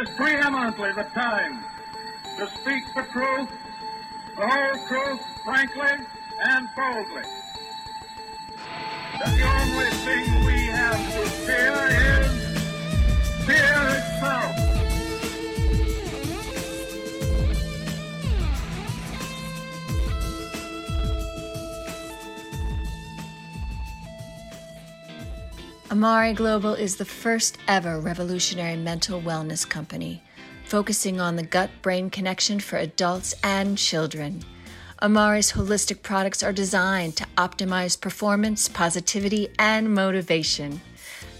is preeminently the time to speak the truth, the whole truth, frankly and boldly. That the only thing we have to fear is fear itself. Amare Global is the first ever revolutionary mental wellness company, focusing on the gut brain connection for adults and children. Amare's holistic products are designed to optimize performance, positivity, and motivation.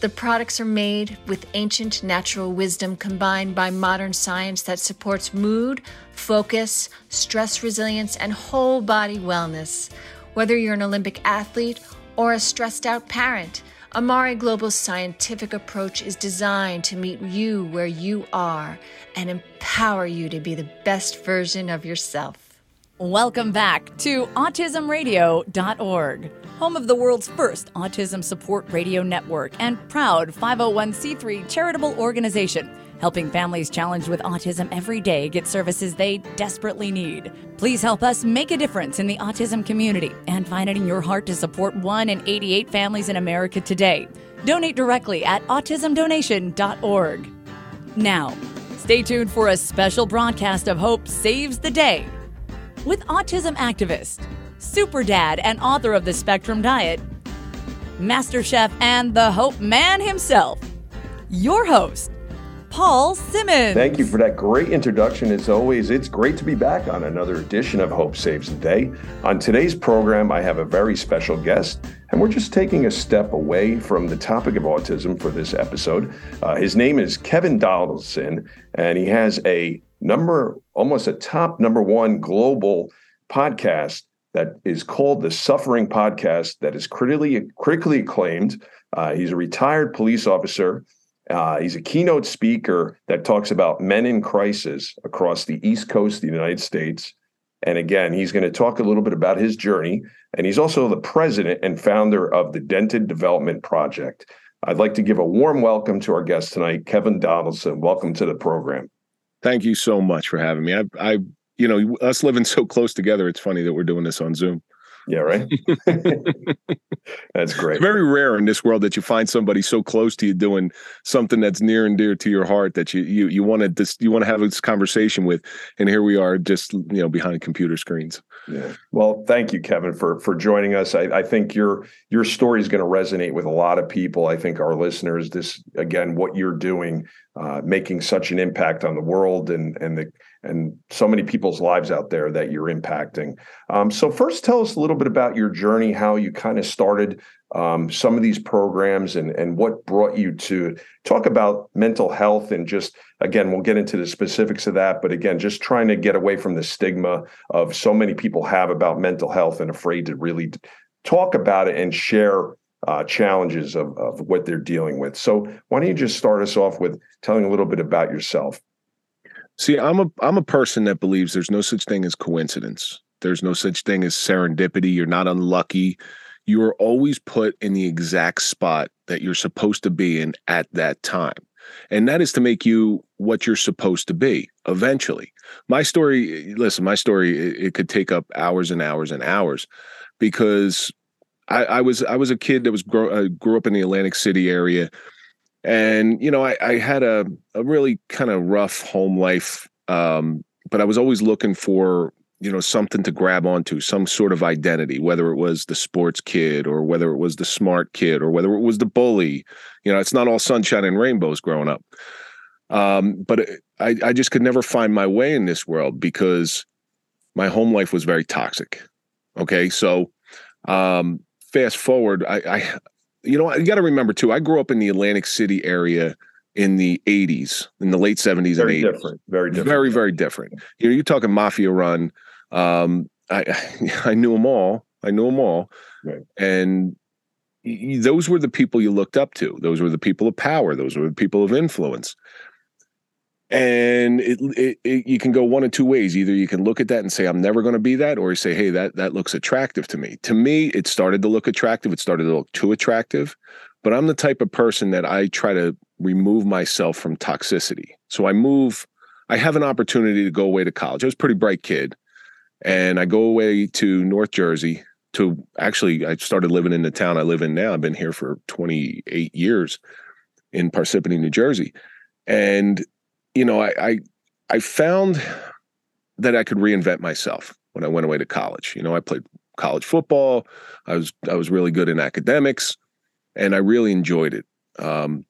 The products are made with ancient natural wisdom combined by modern science that supports mood, focus, stress resilience, and whole body wellness. Whether you're an Olympic athlete or a stressed out parent, Amare Global's scientific approach is designed to meet you where you are and empower you to be the best version of yourself. Welcome back to AutismRadio.org, home of the world's first autism support radio network and proud 501c3 charitable organization helping families challenged with autism every day get services they desperately need. Please help us make a difference in the autism community and find it in your heart to support 1 in 88 families in America today. Donate directly at autismdonation.org. Now, stay tuned for a special broadcast of Hope Saves the Day with autism activist, super dad, and author of the Spectrum Diet, Master Chef, and the Hope Man himself, your host, Paul Simmons. Thank you for that great introduction. As always, it's great to be back on another edition of Hope Saves the Day. On today's program, I have a very special guest, and we're just taking a step away from the topic of autism for this episode. Uh, his name is Kevin Donaldson, and he has a number, almost a top number one global podcast that is called the Suffering Podcast, that is critically critically acclaimed. Uh, he's a retired police officer uh, he's a keynote speaker that talks about men in crisis across the East Coast of the United States. And again, he's going to talk a little bit about his journey. And he's also the president and founder of the Denton Development Project. I'd like to give a warm welcome to our guest tonight, Kevin Donaldson. Welcome to the program. Thank you so much for having me. I, I, you know, us living so close together, it's funny that we're doing this on Zoom. Yeah, right. that's great. It's very rare in this world that you find somebody so close to you doing something that's near and dear to your heart that you you you want to just you want to have this conversation with, and here we are, just you know, behind computer screens. Yeah. Well, thank you, Kevin, for for joining us. I, I think your your story is going to resonate with a lot of people. I think our listeners. This again, what you're doing, uh, making such an impact on the world and and the and so many people's lives out there that you're impacting. Um, so, first, tell us a little bit about your journey, how you kind of started um, some of these programs, and and what brought you to talk about mental health. And just again, we'll get into the specifics of that, but again, just trying to get away from the stigma of so many people have about mental health and afraid to really talk about it and share uh, challenges of, of what they're dealing with. So, why don't you just start us off with telling a little bit about yourself? See, I'm a I'm a person that believes there's no such thing as coincidence. There's no such thing as serendipity. You're not unlucky. You are always put in the exact spot that you're supposed to be in at that time. And that is to make you what you're supposed to be eventually. My story, listen, my story, it, it could take up hours and hours and hours because I, I was I was a kid that was grow, uh, grew up in the Atlantic City area and you know I, I had a, a really kind of rough home life um, but i was always looking for you know something to grab onto some sort of identity whether it was the sports kid or whether it was the smart kid or whether it was the bully. You know it's not all sunshine and rainbows growing up. Um, but I, I just could never find my way in this world because my home life was very toxic. Okay? So um, fast forward I, I you know, you got to remember too. I grew up in the Atlantic City area in the 80s, in the late 70s very and 80s. Different, very different. Very, very different. You know, you're talking mafia run. Um, I I knew them all. I knew them all. Right. And those were the people you looked up to. Those were the people of power. Those were the people of influence and it, it, it, you can go one of two ways either you can look at that and say i'm never going to be that or you say hey that that looks attractive to me to me it started to look attractive it started to look too attractive but i'm the type of person that i try to remove myself from toxicity. So I move, I have an opportunity to go away to college. I was a pretty bright kid. And I go away to North Jersey to actually, I started living in the town I live in now. I've been here for 28 years in Parsippany, New Jersey. And, you know, I, I, I found that I could reinvent myself when I went away to college. You know, I played college football. I was I was really good in academics, and I really enjoyed it. Um,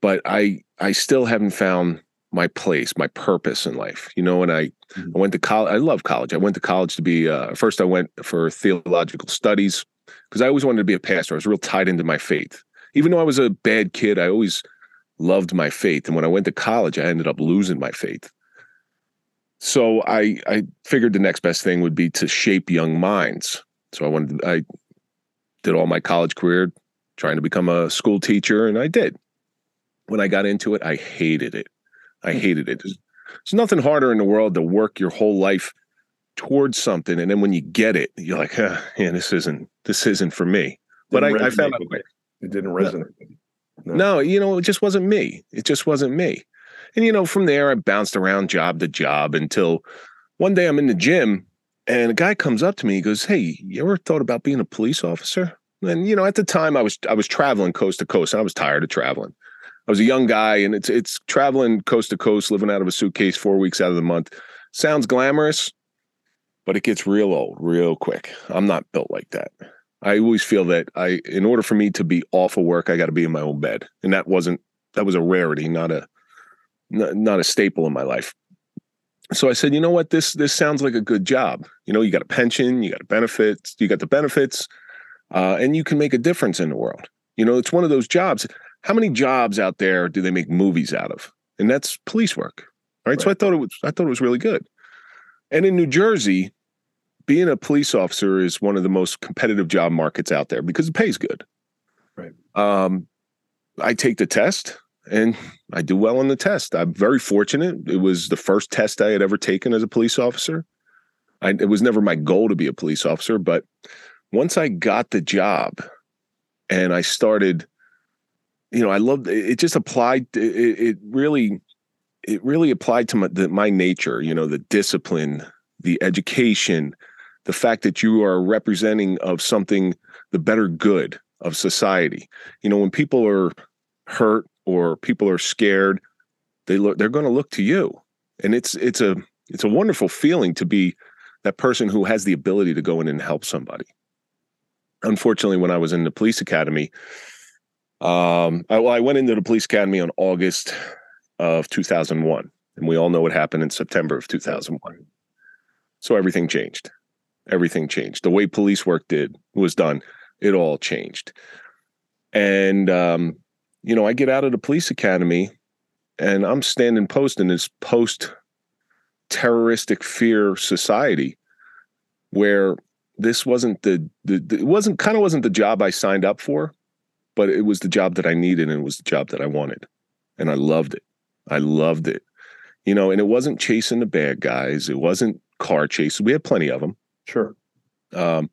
but I I still haven't found my place, my purpose in life. You know, and I mm-hmm. I went to college. I love college. I went to college to be uh, first. I went for theological studies because I always wanted to be a pastor. I was real tied into my faith. Even though I was a bad kid, I always loved my faith. And when I went to college, I ended up losing my faith. So I I figured the next best thing would be to shape young minds. So I wanted I did all my college career trying to become a school teacher, and I did. When I got into it, I hated it. I hmm. hated it. There's, there's nothing harder in the world to work your whole life towards something, and then when you get it, you're like, yeah, this isn't this isn't for me. But I, I, found out it didn't resonate. No. No, you know, it just wasn't me. It just wasn't me. And you know, from there, I bounced around job to job until one day I'm in the gym and a guy comes up to me. He goes, "Hey, you ever thought about being a police officer?" And you know, at the time, I was I was traveling coast to coast, and I was tired of traveling. I was a young guy, and it's it's traveling coast to coast, living out of a suitcase four weeks out of the month. Sounds glamorous, but it gets real old real quick. I'm not built like that. I always feel that I, in order for me to be off of work, I got to be in my own bed, and that wasn't that was a rarity, not a not, not a staple in my life so I said, you know what, this this sounds like a good job. You know, you got a pension, you got a benefits, you got the benefits, uh, and you can make a difference in the world. You know, it's one of those jobs. How many jobs out there do they make movies out of? And that's police work, right? right. So I thought it was I thought it was really good. And in New Jersey, being a police officer is one of the most competitive job markets out there because it pays good. Right. Um, I take the test and I do well on the test. I'm very fortunate. It was the first test I had ever taken as a police officer. I, it was never my goal to be a police officer, but once I got the job and I started, you know, I loved it. Just applied. It, it really, it really applied to my, the, my nature. You know, the discipline, the education, the fact that you are representing of something, the better good of society. You know, when people are hurt or people are scared, they look they're going to look to you. And it's it's a it's a wonderful feeling to be that person who has the ability to go in and help somebody. Unfortunately, when I was in the police academy, um, I, well, I went into the police academy on August of 2001, and we all know what happened in September of 2001. So everything changed. Everything changed. The way police work did was done. It all changed. And um, you know, I get out of the police academy and I'm standing post in this post terroristic fear society where this wasn't the, the, the it wasn't kind of wasn't the job I signed up for, but it was the job that I needed and it was the job that I wanted. And I loved it. I loved it. You know, and it wasn't chasing the bad guys. It wasn't car chases. We had plenty of them. Sure. Um,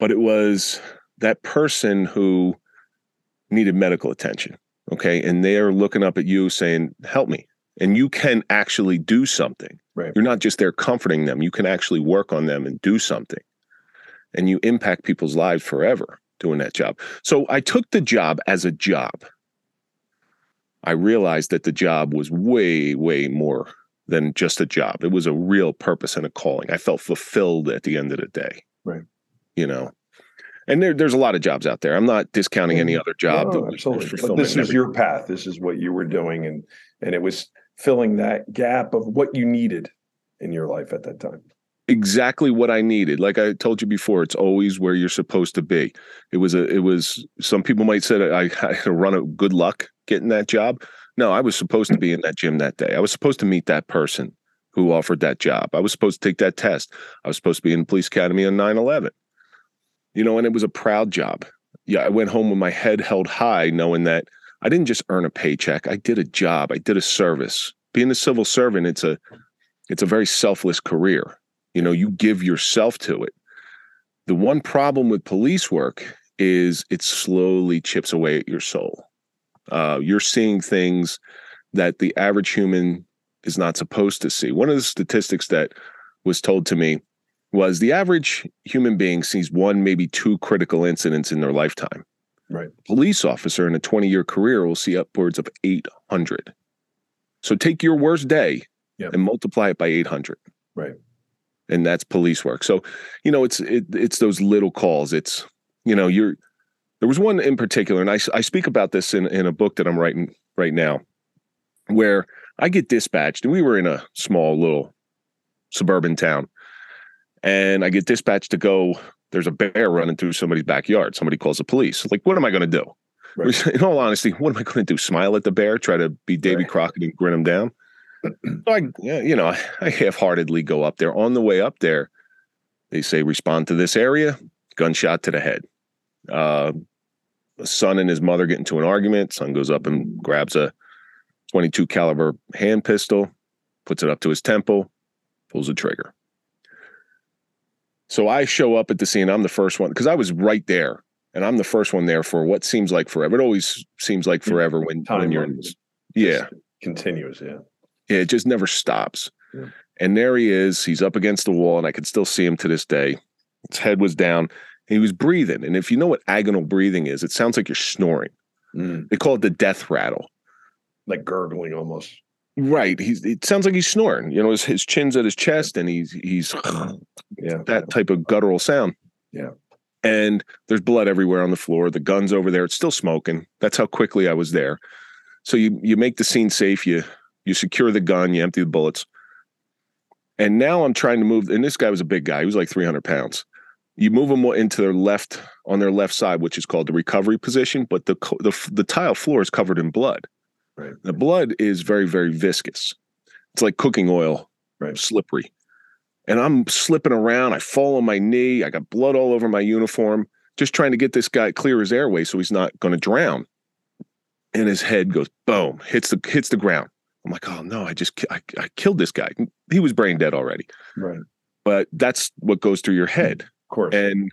but it was that person who needed medical attention. Okay. And they're looking up at you saying, help me. And you can actually do something. Right. You're not just there comforting them. You can actually work on them and do something. And you impact people's lives forever doing that job. So I took the job as a job. I realized that the job was way, way more than just a job. It was a real purpose and a calling. I felt fulfilled at the end of the day. Right. You know, and there, there's a lot of jobs out there. I'm not discounting any mm-hmm. other job. No, absolutely. But this is your path. This is what you were doing, and and it was filling that gap of what you needed in your life at that time. Exactly what I needed. Like I told you before, it's always where you're supposed to be. It was a. It was. Some people might say I had to run a good luck getting that job. No, I was supposed to be in that gym that day. I was supposed to meet that person who offered that job. I was supposed to take that test. I was supposed to be in the police academy on 9 11 you know, and it was a proud job. Yeah, I went home with my head held high, knowing that I didn't just earn a paycheck. I did a job. I did a service. Being a civil servant, it's a it's a very selfless career. You know, you give yourself to it. The one problem with police work is it slowly chips away at your soul. Uh, you're seeing things that the average human is not supposed to see. One of the statistics that was told to me was the average human being sees one, maybe two critical incidents in their lifetime. Right. Police officer in a 20 year career will see upwards of 800. So take your worst day Yep. and multiply it by 800. Right. And that's police work. So, you know, it's it, it's those little calls. It's, you know, you're there was one in particular, and I, I speak about this in, in a book that I'm writing right now, where I get dispatched, and we were in a small little suburban town, and I get dispatched to go. There's a bear running through somebody's backyard. Somebody calls the police. Like, what am I going to do? Right. In all honesty, what am I going to do? Smile at the bear? Try to be Davy Right. Crockett and grin him down? so I, you know, I half-heartedly go up there. On the way up there, they say respond to this area. Gunshot to the head. Uh, son and his mother get into an argument. Son goes up and grabs a 22 caliber hand pistol, puts it up to his temple, pulls the trigger. So I show up at the scene. I'm the first one because I was right there, and I'm the first one there for what seems like forever. It always seems like mm-hmm. forever when Time when you're in. Yeah, Continuous. Yeah. yeah, it just never stops. Yeah. And there he is. He's up against the wall, and I can still see him to this day. His head was down. He was breathing. And if you know what agonal breathing is, it sounds like you're snoring. Mm. They call it the death rattle. Like gurgling almost. Right. He's it sounds like he's snoring. You know, his, his chin's at his chest and he's he's Yeah. that type of guttural sound. Yeah. And there's blood everywhere on the floor. The gun's over there. It's still smoking. That's how quickly I was there. So you you make the scene safe. You you secure the gun. You empty the bullets. And now I'm trying to move. And this guy was a big guy. He was like 300 pounds. You move him into their left on their left side, which is called the recovery position. But the the the tile floor is covered in blood. Right. The blood is very very viscous. It's like cooking oil, Right. slippery. And I'm slipping around. I fall on my knee. I got blood all over my uniform, just trying to get this guy clear his airway so he's not going to drown. And his head goes boom, hits the hits the ground. I'm like, oh no, I just I, I killed this guy. He was brain dead already. Right. But that's what goes through your head. Course. And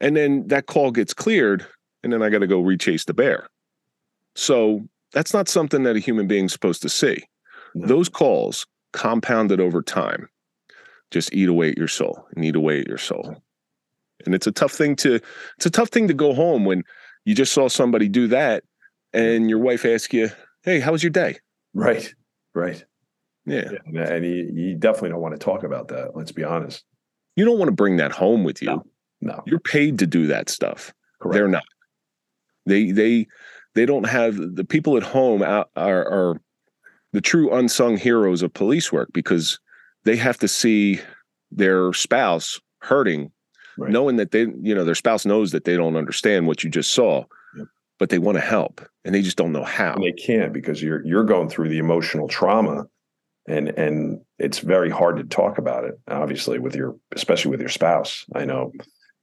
and then that call gets cleared, and then I got to go rechase the bear. So that's not something that a human being's supposed to see. No. Those calls compounded over time just eat away at your soul and eat away at your soul. And it's a tough thing to it's a tough thing to go home when you just saw somebody do that and your wife asks you, Hey, how was your day? right. Right. Yeah. Yeah. And you, you definitely don't want to talk about that. Let's be honest. You don't want to bring that home with you. No. No. You're paid to do that stuff. Correct. They're not. They they they don't have the people at home are, are the true unsung heroes of police work because they have to see their spouse hurting, Right. knowing that they you know their spouse knows that they don't understand what you just saw, Yep. but they want to help and they just don't know how. And they can't because you're you're going through the emotional trauma and and it's very hard to talk about it obviously with your especially with your spouse i know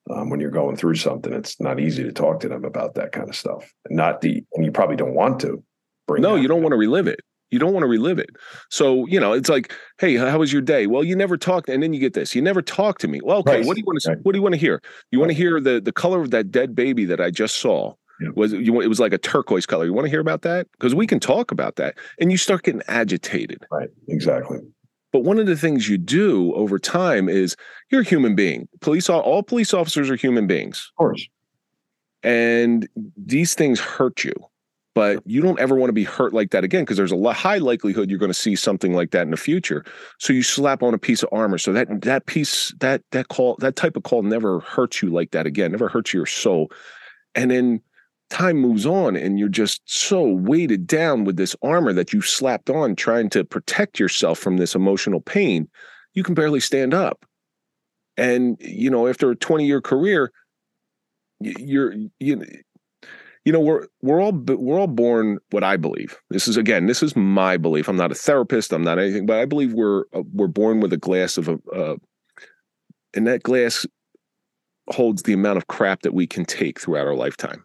um, when you're going through something it's not easy to talk to them about that kind of stuff not the and you probably don't want to bring No, you don't want to relive it. You don't want to relive it. So, you know, it's like, hey, how was your day? Well, you never talked, and then you get this. You never talked to me. Well, okay, Right. what do you want to what do you want to hear? You want to hear the the color of that dead baby that I just saw? Yeah. Was you it was like a turquoise color. You want to hear about that? Because we can talk about that. And you start getting agitated. right exactly But one of the things you do over time is you're a human being. Police all, all police officers are human beings of course and these things hurt you but you don't ever want to be hurt like that again because there's a high likelihood you're going to see something like that in the future so you slap on a piece of armor so that that piece that that call that type of call never hurts you like that again never hurts your soul and then time moves on and you're just so weighted down with this armor that you slapped on trying to protect yourself from this emotional pain you can barely stand up. And you know after a 20 year career you're you you know we're we're all we're all born what i believe. This is again this is my belief. I'm not a therapist. I'm not anything but i believe we're uh, we're born with a glass of a uh, and that glass holds the amount of crap that we can take throughout our lifetime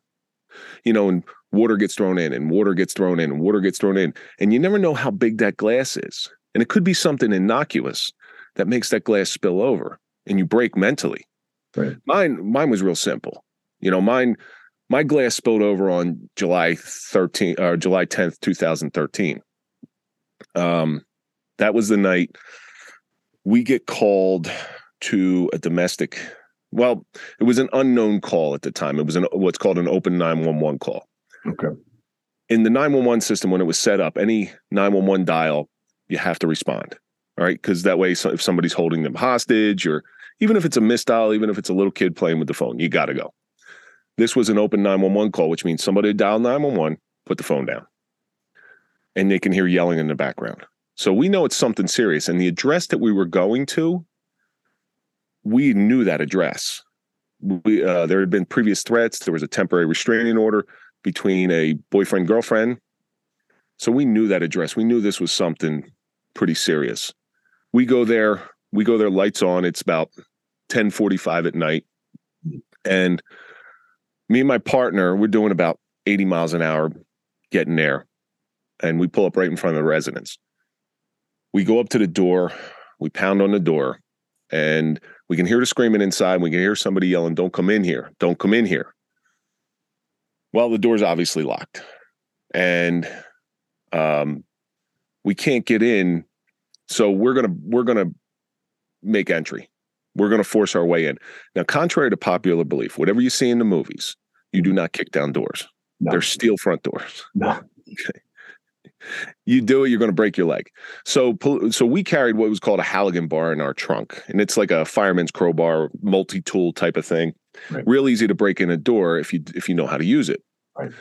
you know and water gets thrown in and water gets thrown in and water gets thrown in and you never know how big that glass is and it could be something innocuous that makes that glass spill over and you break mentally Right. mine mine was real simple you know mine My glass spilled over on July 13 or uh, July 10th, 2013. Um, that was the night we get called to a domestic. Well, it was an unknown call at the time. It was an what's called an open 911 call. Okay. In the 911 system, when it was set up, any 911 dial, you have to respond. All right. Because that way, so if somebody's holding them hostage or even if it's a missed dial, even if it's a little kid playing with the phone, you got to go. This was an open 911 call, which means somebody dialed 911, put the phone down, and they can hear yelling in the background. So we know it's something serious. And the address that we were going to, we knew that address. We, uh, there had been previous threats. There was a temporary restraining order between a boyfriend girlfriend. So we knew that address. We knew this was something pretty serious. We go there. We go there. Lights on. It's about ten forty five at night, and me and my partner, we're doing about 80 miles an hour getting there. And we pull up right in front of the residence. We go up to the door, we pound on the door, and we can hear the screaming inside. We can hear somebody yelling, Don't come in here. Don't come in here. Well, the door's obviously locked. And um, we can't get in. So we're gonna we're gonna make entry. We're going to force our way in. Now, contrary to popular belief, whatever you see in the movies, you do not kick down doors. No. They're steel front doors. No. Okay. You do it, you're going to break your leg. So, so we carried what was called a Halligan bar in our trunk, and it's like a fireman's crowbar, multi-tool type of thing. Right. Real easy to break in a door if you if you know how to use it. Right.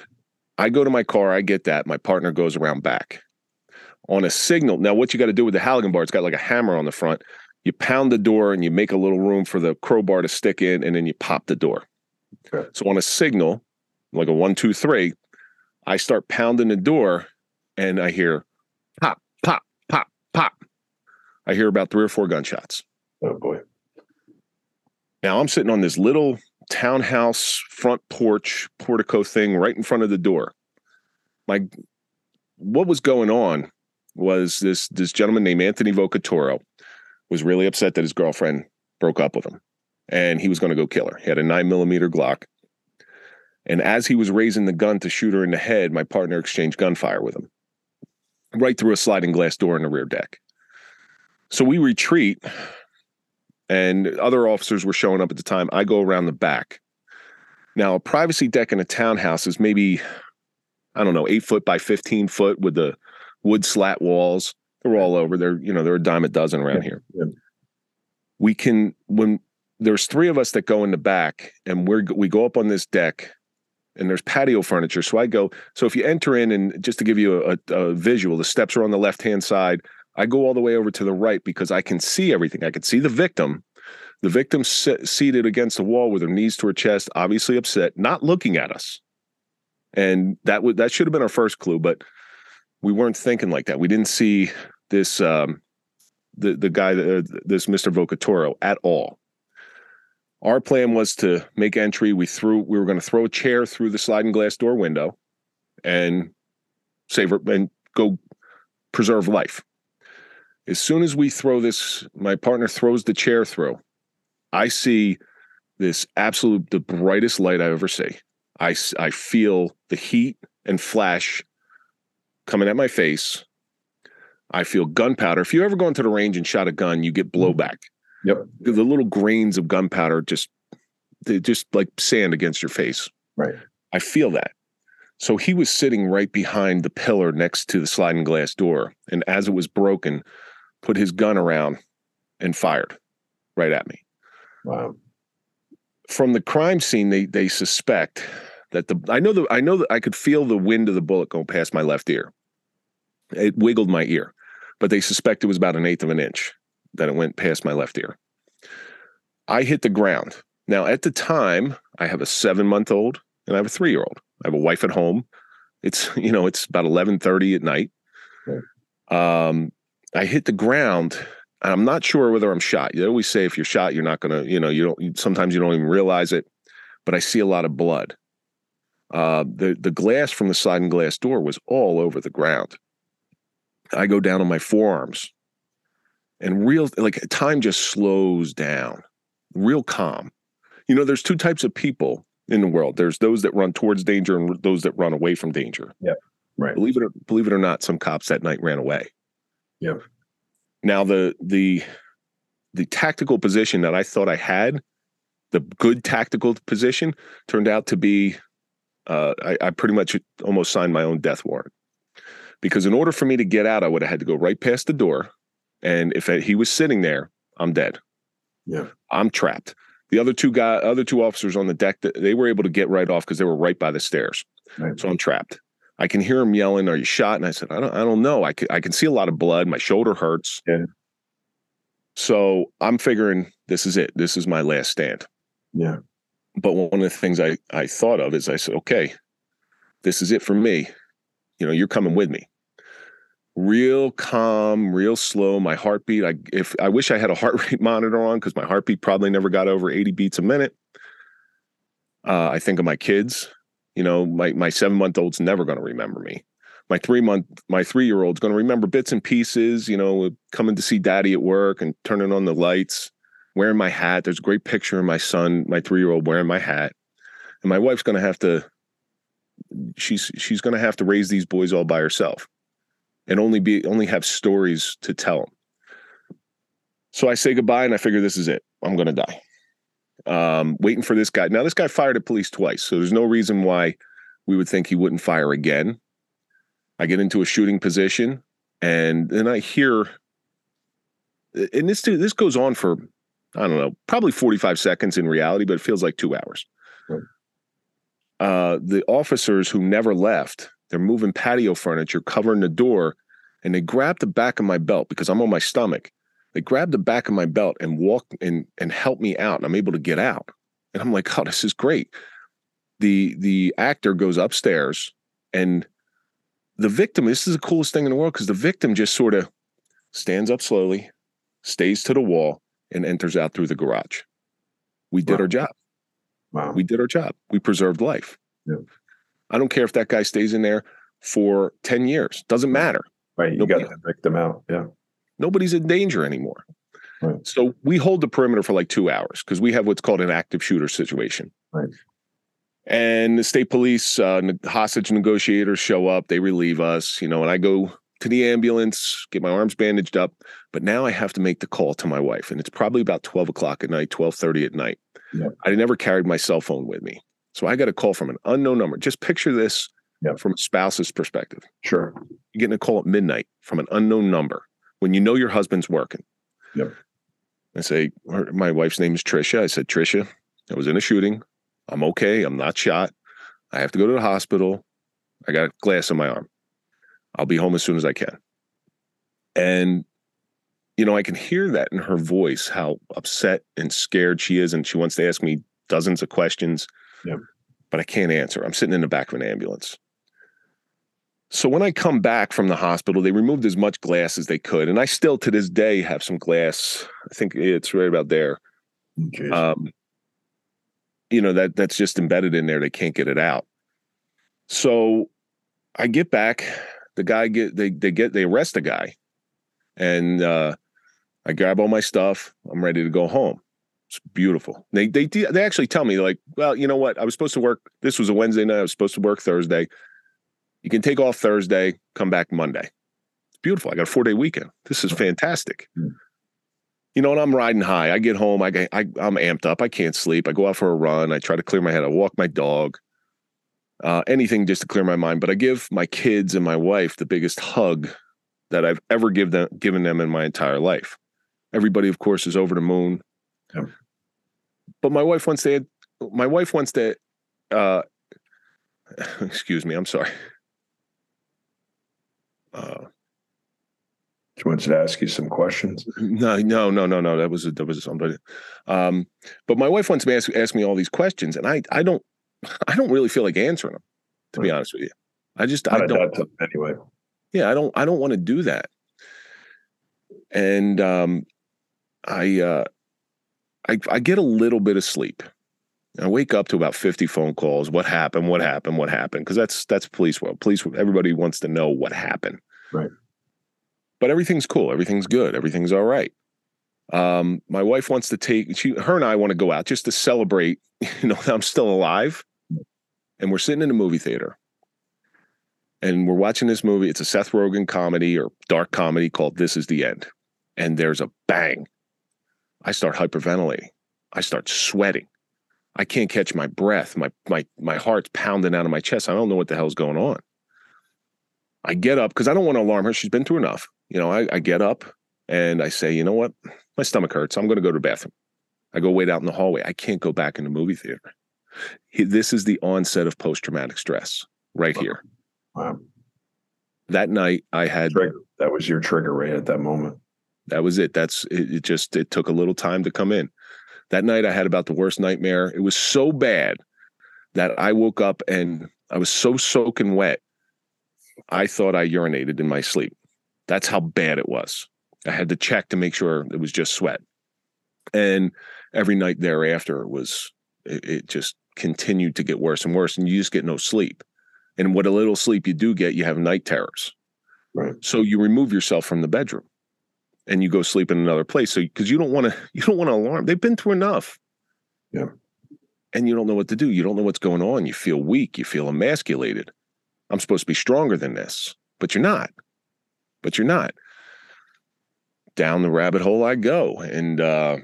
I go to my car, I get that. My partner goes around back on a signal. Now, what you got to do with the Halligan bar? It's got like a hammer on the front you pound the door and you make a little room for the crowbar to stick in, and then you pop the door. Okay. So on a signal, like a one, two, three, I start pounding the door and I hear pop, pop, pop, pop. I hear about three or four gunshots. Oh boy. Now I'm sitting on this little townhouse front porch portico thing right in front of the door. My what was going on was this this gentleman named Anthony Vocatoro was really upset that his girlfriend broke up with him and he was going to go kill her. He had a nine millimeter Glock. And as he was raising the gun to shoot her in the head, my partner exchanged gunfire with him right through a sliding glass door in the rear deck. So we retreat, and other officers were showing up at the time. I go around the back. Now, a privacy deck in a townhouse is maybe, I don't know, eight foot by 15 foot with the wood slat walls. They're all over. They're you know they're a dime a dozen around here. Yeah. We can when there's three of us that go in the back, and we're we go up on this deck, and there's patio furniture. So I go. So if you enter in, and just to give you a, a visual, the steps are on the left hand side. I go all the way over to the right because I can see everything. I can see the victim. The victim seated against the wall with her knees to her chest, obviously upset, not looking at us. And that would that should have been our first clue, but we weren't thinking like that. We didn't see this um, the the guy uh, this Mr. Vocatoro at all. Our plan was to make entry. We threw we were going to throw a chair through the sliding glass door window and save her and go preserve life. As soon as we throw this, my partner throws the chair through. I see this absolute the brightest light I ever see. I I feel the heat and flash coming at my face I feel gunpowder. If you ever go into the range and shot a gun, you get mm-hmm. blowback. Yep. The little grains of gunpowder just they just like sand against your face. Right. I feel that. So he was sitting right behind the pillar next to the sliding glass door. And as it was broken, put his gun around and fired right at me. Wow. From the crime scene, they they suspect that the I know that I know that I could feel the wind of the bullet go past my left ear. It wiggled my ear, but they suspect it was about an eighth of an inch that it went past my left ear. I hit the ground. Now, at the time, I have a seven month old and I have a three year old. I have a wife at home. It's, you know, it's about 1130 at night. Um, I hit the ground. I'm not sure whether I'm shot. You always say if you're shot, you're not going to, you know, you don't, sometimes you don't even realize it, but I see a lot of blood. Uh, the, the glass from the sliding glass door was all over the ground. I go down on my forearms and real like time just slows down, real calm. You know, there's two types of people in the world. There's those that run towards danger and those that run away from danger. Yeah. Right. Believe it or believe it or not, some cops that night ran away. Yep. Now the the the tactical position that I thought I had, the good tactical position, turned out to be uh, I, I pretty much almost signed my own death warrant because in order for me to get out, I would have had to go right past the door, and if he was sitting there, I'm dead. Yeah, I'm trapped. The other two guy, other two officers on the deck, they were able to get right off because they were right by the stairs. Right. So I'm trapped. I can hear him yelling, "Are you shot?" And I said, "I don't, I don't know. I can, I can see a lot of blood. My shoulder hurts." Yeah. So I'm figuring this is it. This is my last stand. Yeah. But one of the things I I thought of is I said, "Okay, this is it for me. You know, you're coming with me." Real calm, real slow. My heartbeat. I if I wish I had a heart rate monitor on because my heartbeat probably never got over 80 beats a minute. Uh, I think of my kids you know, my my seven month old's never going to remember me. My three month, my three year old's going to remember bits and pieces. You know, coming to see daddy at work and turning on the lights, wearing my hat. There's a great picture of my son, my three year old, wearing my hat, and my wife's going to have to. She's she's going to have to raise these boys all by herself, and only be only have stories to tell them. So I say goodbye, and I figure this is it. I'm going to die um, waiting for this guy. Now, this guy fired at police twice, so there's no reason why we would think he wouldn't fire again. I get into a shooting position, and then I hear, and this this goes on for I don't know, probably 45 seconds in reality, but it feels like two hours. Right. Uh, the officers who never left, they're moving patio furniture, covering the door, and they grab the back of my belt because I'm on my stomach. They grab the back of my belt and walk and and help me out and i'm able to get out. And i'm like oh this is great. The the actor goes upstairs and the victim this is the coolest thing in the world because the victim just sort of stands up slowly stays to the wall and enters out through the garage. We did wow. our job. Wow. We did our job. We preserved life. Yeah. I don't care if that guy stays in there for 10 years doesn't matter right you Nobody, got the them out yeah Nobody's in danger anymore. Right. So we hold the perimeter for like two hours because we have what's called an active shooter situation. Right. And the state police uh, hostage negotiators show up. They relieve us, you know, and I go to the ambulance, get my arms bandaged up. But now I have to make the call to my wife, and it's probably about twelve o'clock at night, twelve thirty at night. Yep. I never carried my cell phone with me, so I got a call from an unknown number. Just picture this yep. from a spouse's perspective. Sure, you're getting a call at midnight from an unknown number when you know your husband's working. Yep. I say, my wife's name is Trisha. I said, Trisha, I was in a shooting. I'm okay. I'm not shot. I have to go to the hospital. I got a glass in my arm. I'll be home as soon as I can. And, you know, I can hear that in her voice, how upset and scared she is. And she wants to ask me dozens of questions, yep. but I can't answer. I'm sitting in the back of an ambulance. So when I come back from the hospital, they removed as much glass as they could, and I still to this day have some glass. I think it's right about there. Okay. Um, you know that that's just embedded in there. They can't get it out. So I get back. The guy get they they get they arrest the guy, and uh, I grab all my stuff. I'm ready to go home. It's beautiful. They they they actually tell me like, well, you know what? I was supposed to work. This was a Wednesday night. I was supposed to work Thursday. You can take off Thursday, come back Monday. It's beautiful. I got a four day weekend. This is fantastic. Mm. You know, and I'm riding high. I get home. I, get, I I'm amped up. I can't sleep. I go out for a run. I try to clear my head. I walk my dog. Uh, anything just to clear my mind. But I give my kids and my wife the biggest hug that I've ever give them, given them in my entire life. Everybody, of course, is over the moon. Yeah. But my wife wants to. My wife wants to. Uh, excuse me. I'm sorry. Uh, she wants to ask you some questions. No, no, no, no, no. That was that was somebody. Um, but my wife wants to ask ask me all these questions, and I I don't I don't really feel like answering them. To be honest with you, I just Not I don't anyway. Yeah, I don't I don't want to do that. And um, I uh, I I get a little bit of sleep. I wake up to about 50 phone calls. What happened? What happened? What happened? Because that's that's police world. Police everybody wants to know what happened. Right. But everything's cool. Everything's good. Everything's all right. Um, my wife wants to take she her and I want to go out just to celebrate, you know, that I'm still alive. And we're sitting in a movie theater. And we're watching this movie. It's a Seth Rogen comedy or dark comedy called This Is the End. And there's a bang. I start hyperventilating. I start sweating. I can't catch my breath. My my my heart's pounding out of my chest. I don't know what the hell's going on. I get up because I don't want to alarm her. She's been through enough. You know, I, I get up and I say, you know what? My stomach hurts. I'm going to go to the bathroom. I go wait out in the hallway. I can't go back in the movie theater. This is the onset of post traumatic stress right here. Wow. That night, I had trigger. that was your trigger right at that moment. That was it. That's it, it. Just it took a little time to come in. That night, I had about the worst nightmare. It was so bad that I woke up and I was so soaking wet. I thought I urinated in my sleep. That's how bad it was. I had to check to make sure it was just sweat. And every night thereafter it was it, it just continued to get worse and worse, and you just get no sleep. And what a little sleep you do get, you have night terrors. Right. So you remove yourself from the bedroom and you go sleep in another place. So because you don't want to, you don't want to alarm. They've been through enough. Yeah. And you don't know what to do. You don't know what's going on. You feel weak. You feel emasculated. I'm supposed to be stronger than this, but you're not. But you're not. Down the rabbit hole I go. And uh,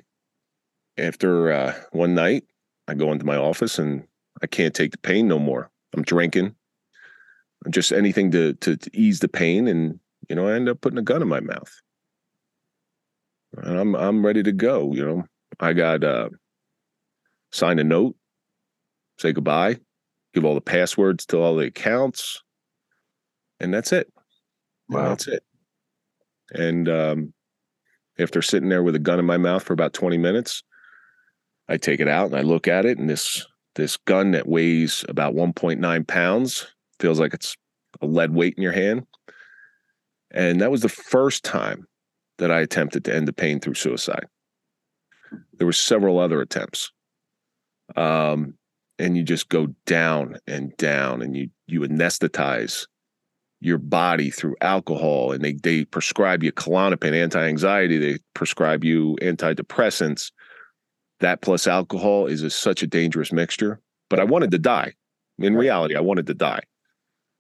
after uh, one night, I go into my office and I can't take the pain no more. I'm drinking, just anything to, to, to ease the pain, and you know I end up putting a gun in my mouth. And I'm I'm ready to go. You know, I got uh, sign a note, say goodbye, give all the passwords to all the accounts, and that's it. Wow. And that's it. And um, after sitting there with a gun in my mouth for about 20 minutes, I take it out and I look at it, and this this gun that weighs about 1.9 pounds feels like it's a lead weight in your hand. And that was the first time that I attempted to end the pain through suicide. There were several other attempts. Um, and you just go down and down and you you anesthetize your body through alcohol and they they prescribe you Klonopin anti-anxiety they prescribe you antidepressants that plus alcohol is a, such a dangerous mixture but I wanted to die in reality I wanted to die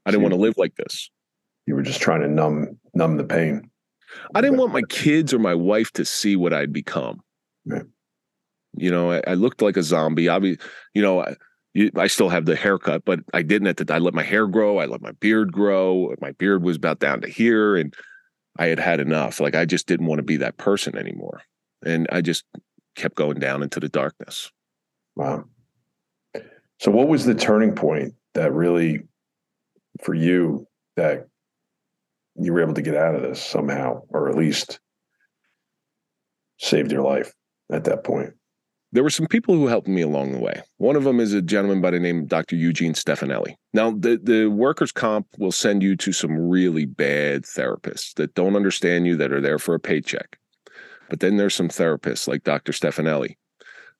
I didn't want to live like this You were just trying to numb numb the pain. I didn't want my kids or my wife to see what I'd become Right. you know I, I looked like a zombie I be, you know I, you, I still have the haircut, but I didn't at the I let my hair grow. I let my beard grow. My beard was about down to here, and I had had enough. Like I just didn't want to be that person anymore, and I just kept going down into the darkness. Wow. So, what was the turning point that really, for you, that you were able to get out of this somehow, or at least saved your life at that point? There were some people who helped me along the way. One of them is a gentleman by the name of Dr. Eugene Stefanelli. Now, the, the workers' comp will send you to some really bad therapists that don't understand you, that are there for a paycheck. But then there's some therapists like Dr. Stefanelli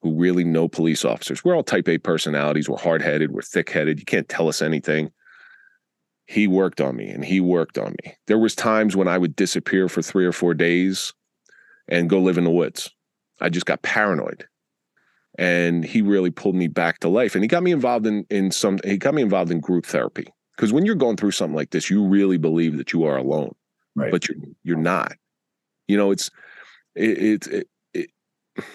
who really know police officers. We're all type A personalities. We're hard headed. We're thick headed. You can't tell us anything. He worked on me and he worked on me. There was times when I would disappear for three or four days and go live in the woods. I just got paranoid and he really pulled me back to life and he got me involved in in some he got me involved in group therapy because when you're going through something like this you really believe that you are alone Right. but you're you're not you know it's it it, it, it,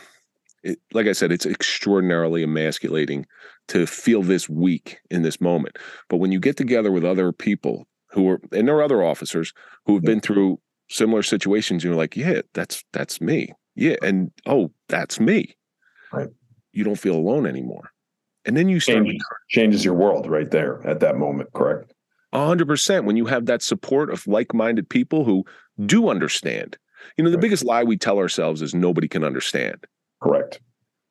it like i said it's extraordinarily emasculating to feel this weak in this moment but when you get together with other people who are and there are other officers who have been through similar situations you're like yeah that's that's me yeah and oh that's me Right. you don't feel alone anymore and then you start Changes, changes your world right there at that moment, correct? hundred percent when you have that support of like-minded people who do understand. You know, the Right. biggest lie we tell ourselves is nobody can understand. Correct.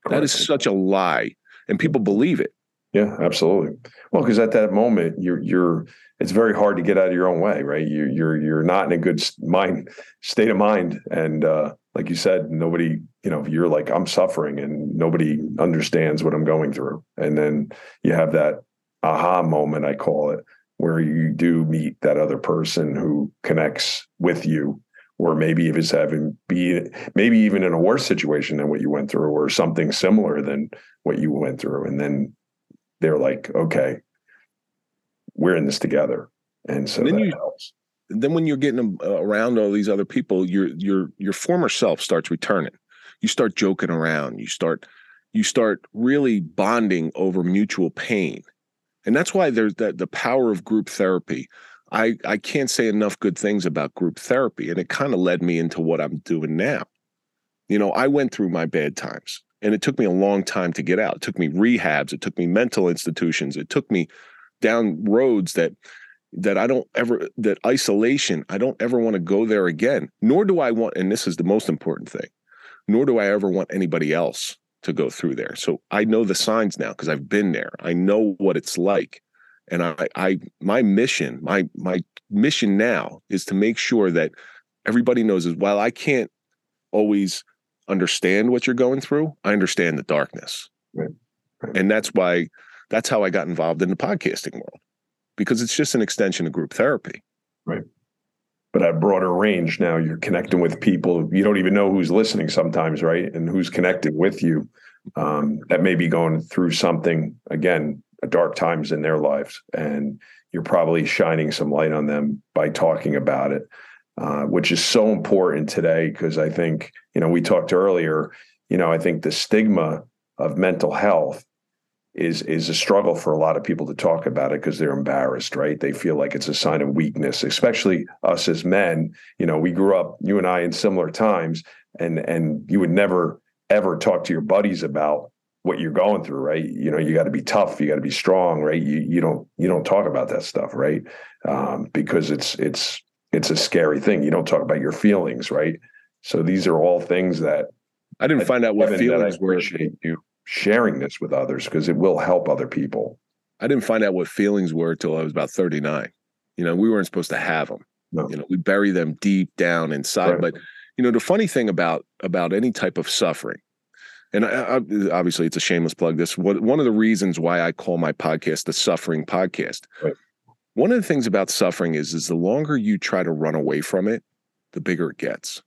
That is such a lie, and people believe it. Yeah, absolutely. Well, because at that moment, you're you're it's very hard to get out of your own way, right? You're you're you're not in a good mind state of mind, and uh, like you said, nobody, you know, you're like I'm suffering, and nobody understands what I'm going through, and then you have that aha moment, I call it, where you do meet that other person who connects with you or maybe if it's having be maybe even in a worse situation than what you went through or something similar than what you went through. And then they're like okay we're in this together. And so and then you, helps. then when you're getting uh, around all these other people your your your former self starts returning. You start joking around. You start you start really bonding over mutual pain. And that's why there's that the power of group therapy I, I can't say enough good things about group therapy. And it kind of led me into what I'm doing now. You know, I went through my bad times and it took me a long time to get out. It took me rehabs, it took me mental institutions, it took me down roads that that I don't ever that isolation, I don't ever want to go there again. Nor do I want, and this is the most important thing, nor do I ever want anybody else to go through there. So I know the signs now because I've been there. I know what it's like. And I, I, my mission, my my mission now is to make sure that everybody knows is while I can't always understand what you're going through, I understand the darkness. Right. Right. And that's why that's how I got involved in the podcasting world. Because it's just an extension of group therapy. Right. But at broader range now, you're connecting with people. You don't even know who's listening sometimes, right? And who's connected with you um, that may be going through something again dark times in their lives and you're probably shining some light on them by talking about it uh, which is so important today because i think you know we talked earlier you know i think the stigma of mental health is is a struggle for a lot of people to talk about it because they're embarrassed right? They feel like it's a sign of weakness especially us as men. You know we grew up you and i in similar times and and you would never ever talk to your buddies about what you're going through, right? You know, you got to be tough, you got to be strong, right? You you don't you don't talk about that stuff, right? Um, because it's it's it's a scary thing. You don't talk about your feelings, right? So these are all things that I didn't I, find out what feelings were. you sharing this with others because it will help other people. I didn't find out what feelings were until I was about 39. You know, we weren't supposed to have them. No. You know, we bury them deep down inside. Right. But you know, the funny thing about about any type of suffering and I, I, obviously it's a shameless plug. This one of the reasons why I call my podcast the Suffering Podcast. Right. One of the things about suffering is is the longer you try to run away from it, the bigger it gets.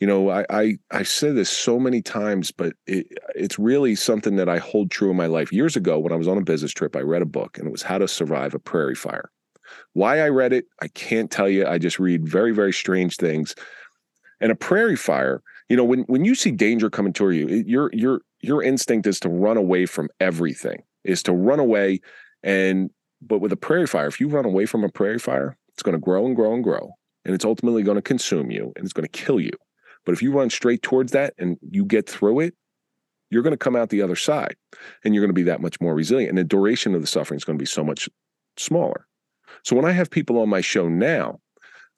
You know, I I I said this so many times, but it, it's really something that I hold true in my life. Years ago, when I was on a business trip, I read a book, and it was How to Survive a Prairie Fire. Why I read it, I can't tell you. I just read very very strange things. And a prairie fire you know when when you see danger coming toward you your your your instinct is to run away from everything is to run away and but with a prairie fire if you run away from a prairie fire it's going to grow and grow and grow and it's ultimately going to consume you and it's going to kill you. But if you run straight towards that and you get through it you're going to come out the other side and you're going to be that much more resilient and the duration of the suffering is going to be so much smaller. So when i have people on my show now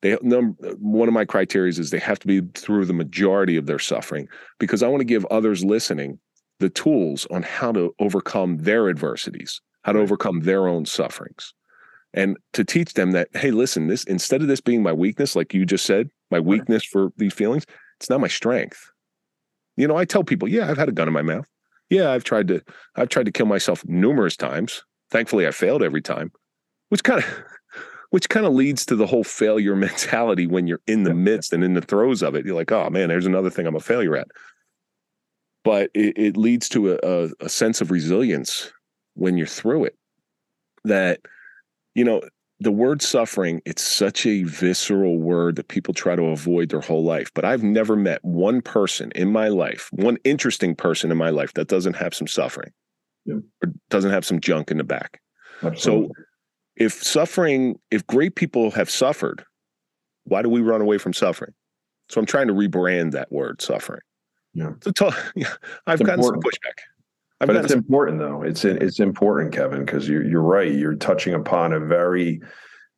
they num, one of my criteria is they have to be through the majority of their suffering because I want to give others listening the tools on how to overcome their adversities, how to overcome their own sufferings. And to teach them that, hey, listen, this instead of this being my weakness, like you just said, my weakness for these feelings, it's not my strength. You know, I tell people, yeah, I've had a gun in my mouth. Yeah, I've tried to I've tried to kill myself numerous times. Thankfully, I failed every time, which kind of which kind of leads to the whole failure mentality when you're in the midst and in the throes of it. You're like, oh man, there's another thing I'm a failure at. But it, it leads to a, a, a sense of resilience when you're through it. That, you know, the word suffering, it's such a visceral word that people try to avoid their whole life. But I've never met one person in my life, one interesting person in my life that doesn't have some suffering yeah. or doesn't have some junk in the back. Absolutely. So if suffering, if great people have suffered, why do we run away from suffering? So I'm trying to rebrand that word suffering. Yeah. So t- yeah, I've it's gotten important. some pushback. I've but it's some- important though. It's it's important, Kevin, because you're you're right. You're touching upon a very,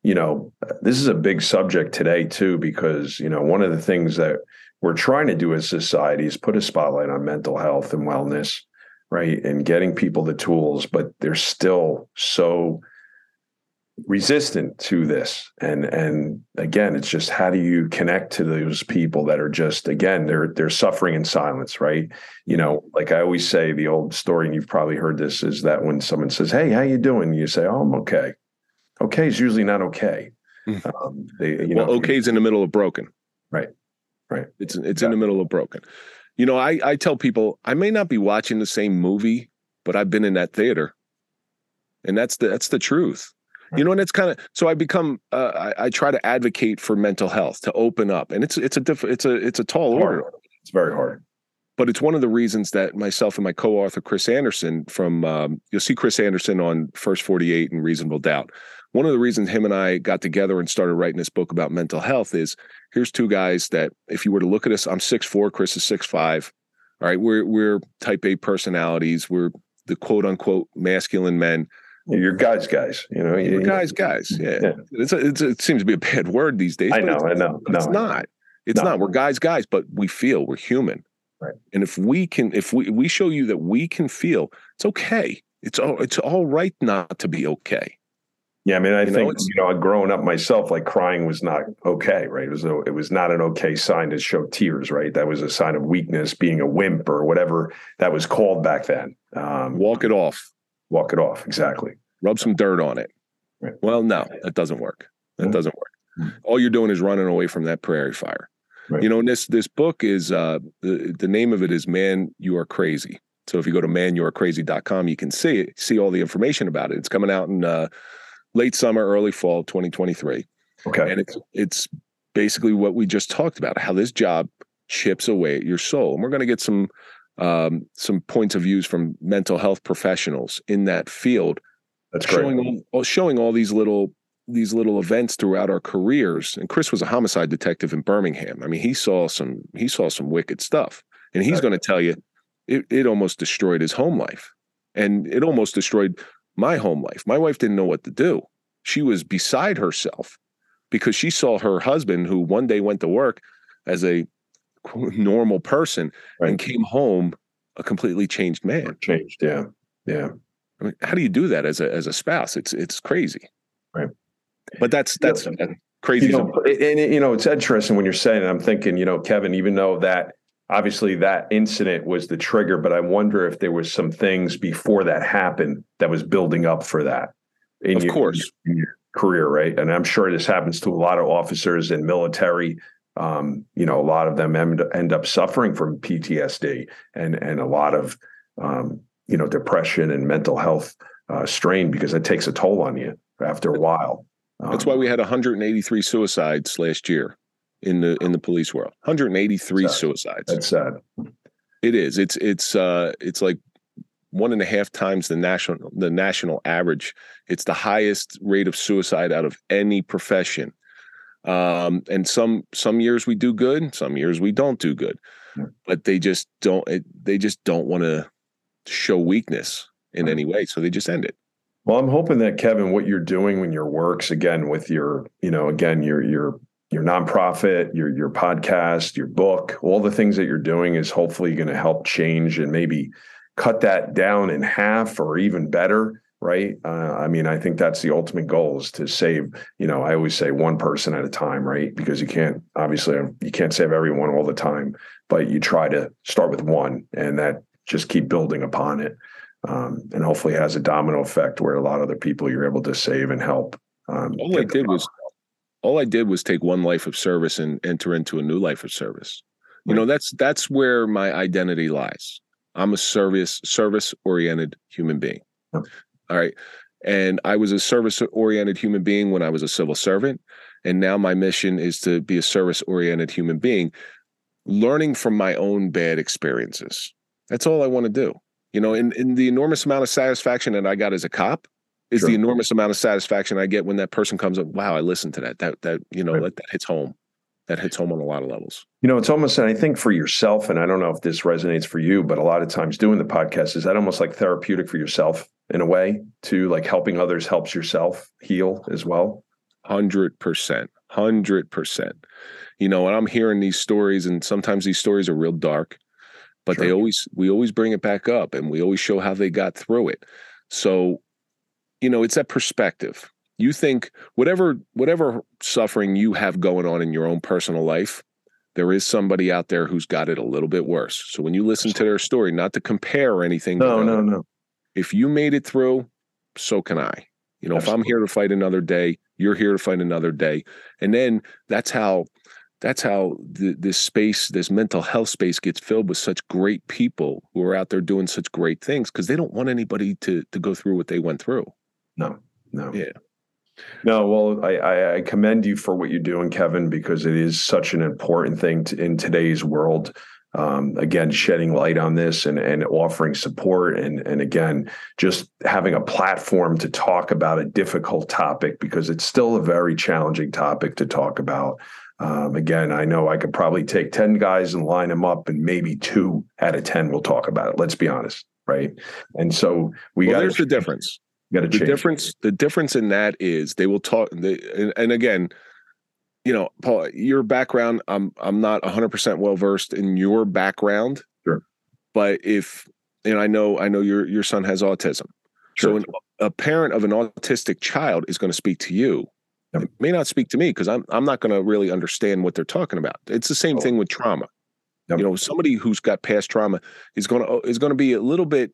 you know, this is a big subject today too, because you know one of the things that we're trying to do as society is put a spotlight on mental health and wellness, right, and getting people the tools, but they're still so resistant to this and and again it's just how do you connect to those people that are just again they're they're suffering in silence right you know like i always say the old story and you've probably heard this is that when someone says hey how you doing you say oh i'm okay okay is usually not okay hmm. um, they, you well, know, okay's in the middle of broken Right. Right. It's it's in the middle of broken. You know, I I tell people I may not be watching the same movie, but I've been in that theater, and that's the that's the truth. You know, and it's kind of so I become uh, I, I try to advocate for mental health to open up, and it's it's a diff, it's a it's a tall order. It's very hard but it's one of the reasons that myself and my co-author Chris Anderson from um, you'll see Chris Anderson on First 48 and Reasonable Doubt. One of the reasons him and I got together and started writing this book about mental health is here's two guys that if you were to look at us, I'm six four, Chris is six five. All right, we're we're type A personalities. We're the quote unquote masculine men. You're guys, guys. You know, you, guys, guys. Yeah, yeah. It's, a, it's a, it seems to be a bad word these days. I know, I know. No, it's not. It's no. not. We're guys, guys, but we feel we're human. Right. And if we can, if we we show you that we can feel, it's okay. It's all it's all right not to be okay. Yeah, I mean, I you think know, you know, growing up myself, like crying was not okay, right? It was a, it was not an okay sign to show tears, right? That was a sign of weakness, being a wimp or whatever that was called back then. Um, walk it off. Walk it off. Exactly. Rub some dirt on it. Right. Well, no, that doesn't work. That mm-hmm. doesn't work. Mm-hmm. All you're doing is running away from that prairie fire. Right. You know, this this book is uh, the the name of it is "Man, You Are Crazy." So if you go to manyouarecrazy.com, you can see it, see all the information about it. It's coming out in uh, late summer, early fall, 2023. Okay, and it's it's basically what we just talked about: how this job chips away at your soul, and we're going to get some um, some points of views from mental health professionals in that field. That's showing all, showing all these little these little events throughout our careers. And Chris was a homicide detective in Birmingham. I mean, he saw some he saw some wicked stuff, and he's right. going to tell you it, it almost destroyed his home life, and it almost destroyed my home life. My wife didn't know what to do. She was beside herself because she saw her husband, who one day went to work as a normal person right. and came home a completely changed man. Changed, yeah, yeah. I mean, how do you do that as a as a spouse? It's it's crazy. Right. But that's that's yeah. crazy. You know, and you know, it's interesting when you're saying. It, I'm thinking, you know, Kevin, even though that obviously that incident was the trigger, but I wonder if there was some things before that happened that was building up for that. In of your, course, in your career, right? And I'm sure this happens to a lot of officers in military. Um, you know, a lot of them end, end up suffering from PTSD and and a lot of um, you know depression and mental health uh, strain because it takes a toll on you after a while. That's why we had 183 suicides last year in the in the police world. 183 sad. suicides. That's sad. It is. It's it's uh it's like one and a half times the national the national average. It's the highest rate of suicide out of any profession. Um, and some some years we do good, some years we don't do good. But they just don't. It, they just don't want to show weakness in any way, so they just end it. Well, I'm hoping that Kevin, what you're doing when your works again with your, you know, again your your your nonprofit, your your podcast, your book, all the things that you're doing is hopefully going to help change and maybe cut that down in half or even better right uh, i mean i think that's the ultimate goal is to save you know i always say one person at a time right because you can't obviously you can't save everyone all the time but you try to start with one and that just keep building upon it um, and hopefully has a domino effect where a lot of other people you're able to save and help. Um, all I did was all I did was take one life of service and enter into a new life of service. You know, that's that's where my identity lies. I'm a service service oriented human being. All right. And I was a service oriented human being when I was a civil servant. And now my mission is to be a service oriented human being, learning from my own bad experiences. That's all I want to do. You know, in, in the enormous amount of satisfaction that I got as a cop is sure. the enormous amount of satisfaction I get when that person comes up. Wow, I listened to that. That that you know right. that, that hits home. That hits home on a lot of levels. You know, it's almost, and I think for yourself, and I don't know if this resonates for you, but a lot of times doing the podcast is that almost like therapeutic for yourself in a way, to like helping others helps yourself heal as well. Hundred percent, hundred percent. You know, and I'm hearing these stories, and sometimes these stories are real dark but sure. they always we always bring it back up and we always show how they got through it so you know it's that perspective you think whatever whatever suffering you have going on in your own personal life there is somebody out there who's got it a little bit worse so when you listen to their story not to compare anything no uh, no no if you made it through so can i you know Absolutely. if i'm here to fight another day you're here to fight another day and then that's how that's how the, this space, this mental health space, gets filled with such great people who are out there doing such great things because they don't want anybody to to go through what they went through. No, no, yeah. No, well, I, I, commend you for what you're doing, Kevin, because it is such an important thing to, in today's world. Um, again, shedding light on this and, and offering support, and and again, just having a platform to talk about a difficult topic because it's still a very challenging topic to talk about. Um, again, I know I could probably take 10 guys and line them up, and maybe two out of 10 will talk about it. Let's be honest. Right. And so we well, got there's the difference. Got to change. the difference. The difference in that is they will talk. They, and, and again, you know, Paul, your background, I'm I'm not 100 percent well versed in your background. Sure. But if and I know I know your your son has autism. Sure. So an, a parent of an autistic child is going to speak to you Yep. It may not speak to me because I'm I'm not going to really understand what they're talking about. It's the same oh. thing with trauma. Yep. You know, somebody who's got past trauma is going to oh, is going to be a little bit.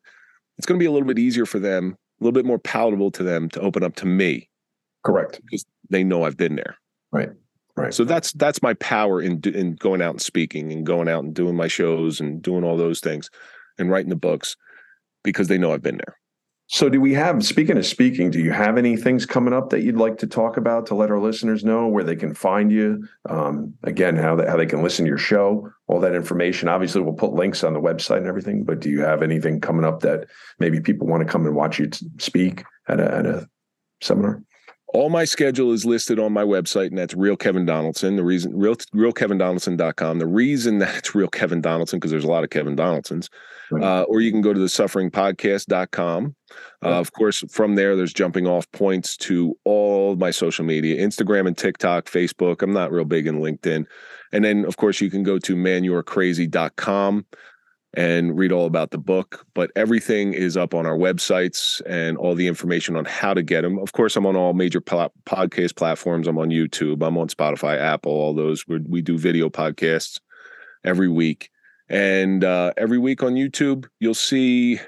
It's going to be a little bit easier for them, a little bit more palatable to them to open up to me. Correct, because they know I've been there. Right. Right. So that's that's my power in in going out and speaking and going out and doing my shows and doing all those things and writing the books because they know I've been there. So, do we have, speaking of speaking, do you have any things coming up that you'd like to talk about to let our listeners know where they can find you? Um, again, how, they, how they can listen to your show, all that information. Obviously, we'll put links on the website and everything, but do you have anything coming up that maybe people want to come and watch you speak at a, at a seminar? All my schedule is listed on my website, and that's real Kevin Donaldson. The reason real realkevindonaldson.com. The reason that it's real Kevin Donaldson because there's a lot of Kevin Donaldsons. Right. Uh, or you can go to the sufferingpodcast.com. Uh, Of course, from there, there's jumping off points to all my social media Instagram and TikTok, Facebook. I'm not real big in LinkedIn. And then, of course, you can go to manyourecrazy.com and read all about the book. But everything is up on our websites and all the information on how to get them. Of course, I'm on all major podcast platforms. I'm on YouTube. I'm on Spotify, Apple, all those. We're, we do video podcasts every week. And uh, every week on YouTube, you'll see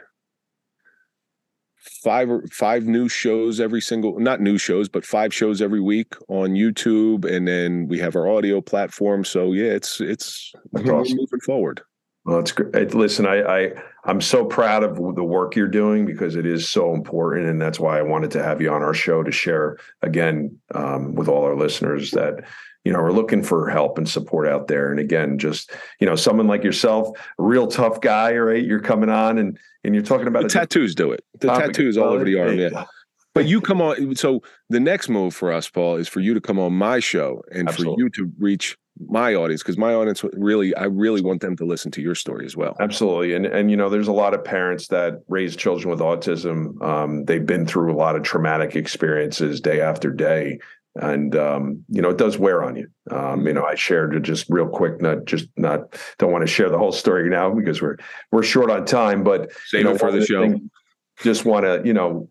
five or five new shows every single not new shows but five shows every week on youtube and then we have our audio platform so yeah it's it's awesome. moving forward well, it's great. Listen, I, I I'm so proud of the work you're doing because it is so important, and that's why I wanted to have you on our show to share again um, with all our listeners that you know are looking for help and support out there. And again, just you know, someone like yourself, a real tough guy, right? You're coming on and and you're talking about the tattoos. Do it. The topic. tattoos all over the arm. Yeah. But you come on. So the next move for us, Paul, is for you to come on my show and Absolutely. for you to reach my audience because my audience really i really want them to listen to your story as well absolutely and and you know there's a lot of parents that raise children with autism um, they've been through a lot of traumatic experiences day after day and um, you know it does wear on you um, you know i shared just real quick not just not don't want to share the whole story now because we're we're short on time but save you know, it for the show just want to you know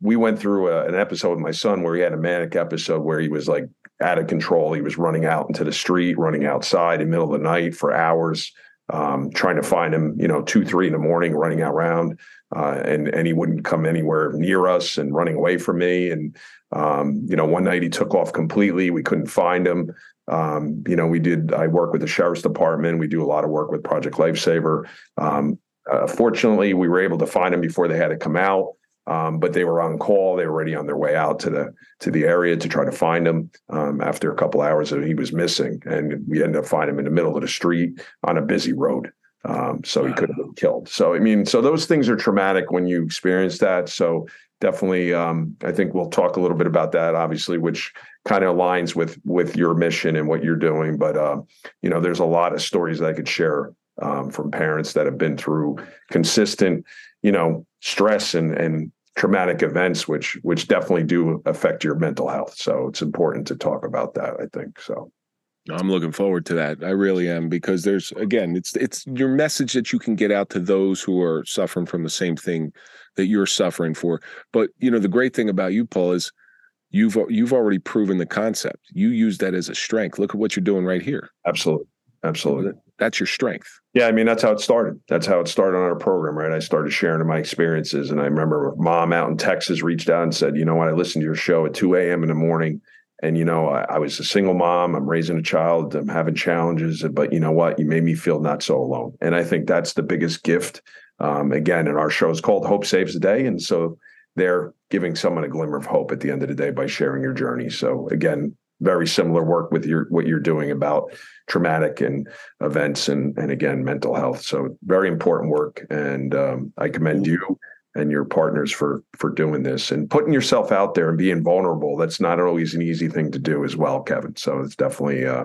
we went through a, an episode with my son where he had a manic episode where he was like out of control. He was running out into the street, running outside in the middle of the night for hours, um, trying to find him, you know, two, three in the morning, running out around. Uh, and and he wouldn't come anywhere near us and running away from me. And um, you know, one night he took off completely. We couldn't find him. Um, you know, we did. I work with the sheriff's department. We do a lot of work with Project Lifesaver. Um, uh, fortunately, we were able to find him before they had to come out. Um, but they were on call. They were already on their way out to the to the area to try to find him. Um, after a couple hours, he was missing, and we ended up finding him in the middle of the street on a busy road. Um, so he could have been killed. So I mean, so those things are traumatic when you experience that. So definitely, um, I think we'll talk a little bit about that, obviously, which kind of aligns with with your mission and what you're doing. But uh, you know, there's a lot of stories that I could share um, from parents that have been through consistent, you know, stress and and traumatic events which which definitely do affect your mental health. So it's important to talk about that i think so. I'm looking forward to that. I really am because there's again it's it's your message that you can get out to those who are suffering from the same thing that you're suffering for. But you know the great thing about you paul is you've you've already proven the concept. You use that as a strength. Look at what you're doing right here. Absolutely. Absolutely that's your strength. Yeah, I mean that's how it started. That's how it started on our program, right? I started sharing my experiences, and I remember mom out in Texas reached out and said, "You know what? I listened to your show at 2 a.m. in the morning, and you know I, I, was a single mom i'm raising a child i'm having challenges but you know what you made me feel not so alone and i think that's the biggest gift um, again and our show is called hope saves the day and so they're giving someone a glimmer of hope at the end of the day by sharing your journey so again very similar work with your what you're doing about traumatic and events and and again mental health so very important work and um, i commend you and your partners for for doing this and putting yourself out there and being vulnerable. That's not always an easy thing to do as well, Kevin. So it's definitely a, uh,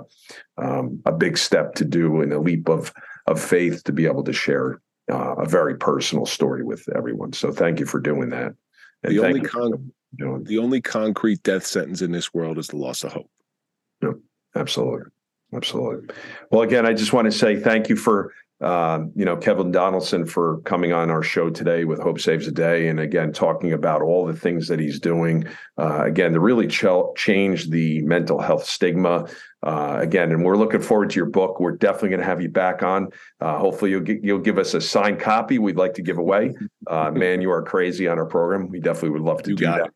um, a big step to do and a leap of of faith to be able to share uh, a very personal story with everyone. So thank you for doing that. And the only con- the only concrete death sentence in this world is the loss of hope. Yeah, absolutely. Absolutely. Well, again, I just want to say thank you for um, you know, Kevin Donaldson for coming on our show today with Hope Saves a Day, and again talking about all the things that he's doing. Uh, again, to really ch- change the mental health stigma. Uh, again, and we're looking forward to your book. We're definitely going to have you back on. Uh, hopefully, you'll get, you'll give us a signed copy. We'd like to give away. Uh, man, you are crazy on our program. We definitely would love to you do that.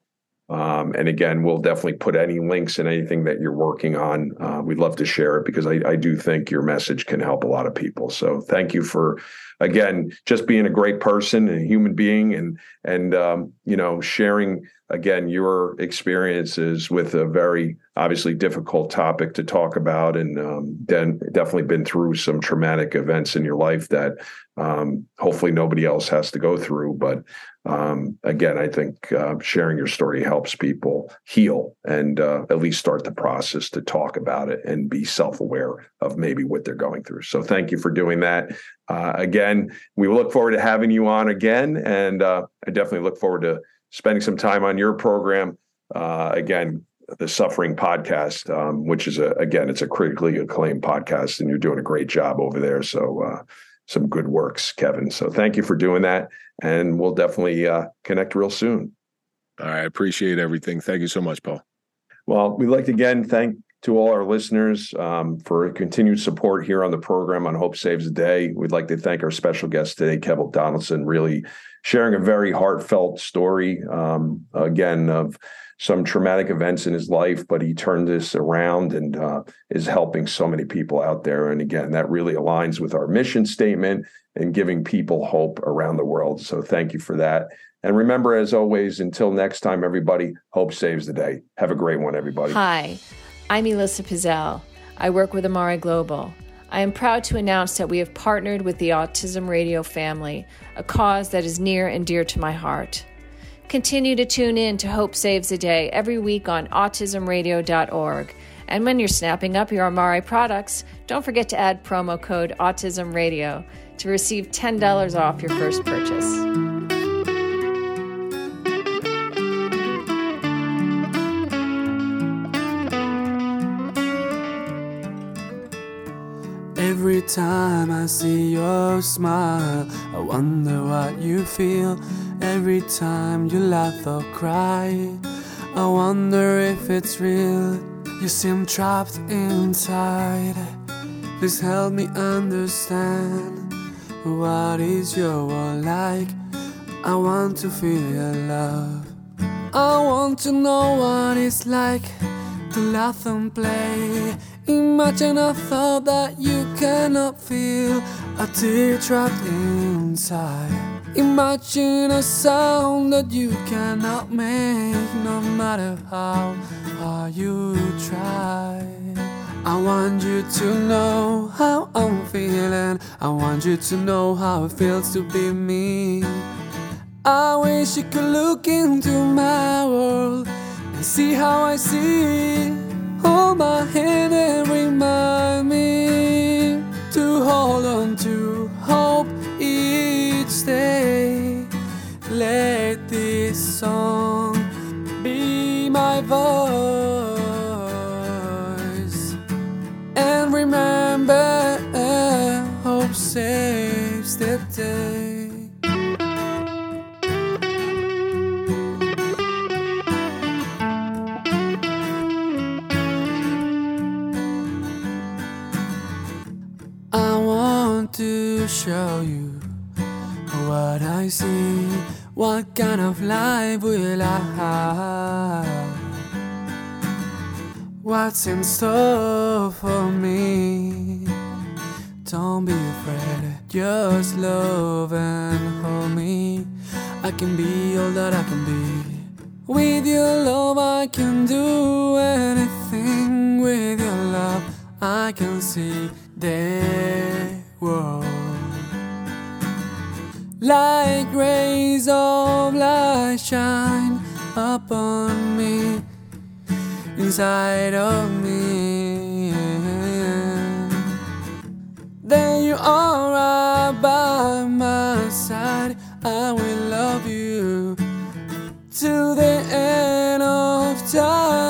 Um, and again, we'll definitely put any links and anything that you're working on. Uh, we'd love to share it because I, I, do think your message can help a lot of people. So thank you for, again, just being a great person and a human being, and and um, you know sharing again your experiences with a very obviously difficult topic to talk about, and um, then definitely been through some traumatic events in your life that um, hopefully nobody else has to go through. But um, again, I think uh, sharing your story helps people heal and uh, at least start the process to talk about it and be self aware of maybe what they're going through. So, thank you for doing that. Uh, again, we look forward to having you on again. And uh, I definitely look forward to spending some time on your program. Uh, again, the Suffering Podcast, um, which is a, again, it's a critically acclaimed podcast, and you're doing a great job over there. So, uh, some good works, Kevin. So thank you for doing that. And we'll definitely uh, connect real soon. I appreciate everything. Thank you so much, Paul. Well, we'd like to again thank to all our listeners um, for continued support here on the program on Hope Saves the Day. We'd like to thank our special guest today, Kevin Donaldson, really sharing a very heartfelt story um, again of some traumatic events in his life, but he turned this around and uh, is helping so many people out there. And again, that really aligns with our mission statement and giving people hope around the world. So thank you for that. And remember, as always, until next time, everybody, hope saves the day. Have a great one, everybody. Hi, I'm Elissa Pizzell. I work with Amare Global. I am proud to announce that we have partnered with the Autism Radio family, a cause that is near and dear to my heart. Continue to tune in to Hope Saves a Day every week on autismradio.org. And when you're snapping up your Amare products, don't forget to add promo code AutismRadio to receive $10 off your first purchase. Every time I see your smile, I wonder what you feel. Every time you laugh or cry, I wonder if it's real. You seem trapped inside. Please help me understand what is your world like. I want to feel your love. I want to know what it's like to laugh and play. Imagine a thought that you cannot feel, a tear trapped inside. Imagine a sound that you cannot make, no matter how hard you try. I want you to know how I'm feeling. I want you to know how it feels to be me. I wish you could look into my world and see how I see. Hold my hand and remind me to hold on to hope each day. Let this song be my voice. And remember, hope show you what I see. What kind of life will I have? what's in store for me. Don't be afraid, just love and hold me. I can be all that I can be. With your love, I can do anything. With your love, I can see the world. Like rays of light shine upon me, inside of me. Then you are right by my side. I will love you till the end of time.